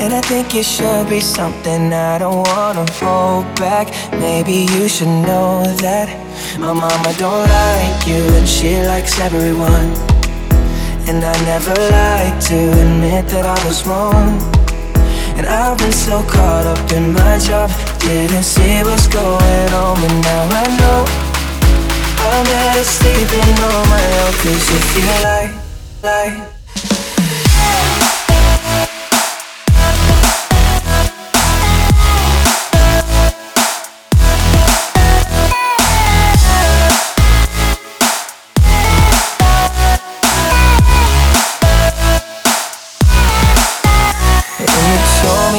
And I think it should be something I don't wanna hold back. Maybe you should know that My mama don't like you and she likes everyone. And I never like to admit that I was wrong. And I've been so caught up in my job Didn't see what's going on. But now I know I'm better sleeping on my own. Cause you like, like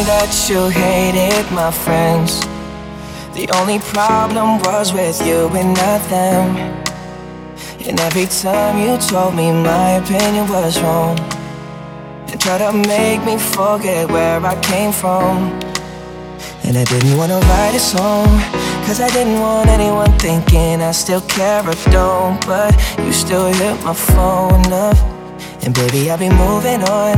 that you hated my friends. The only problem was with you and not them And every time you told me my opinion was wrong. And tried to make me forget where I came from. And I didn't wanna write a song. Cause I didn't want anyone thinking I still care or don't. But you still hit my phone up. And baby I'll be moving on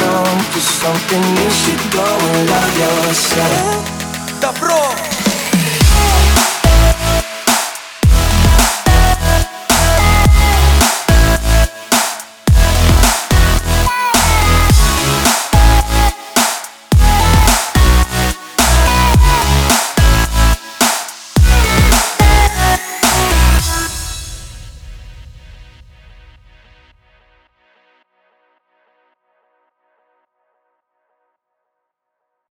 something You should go and love yourself Добро!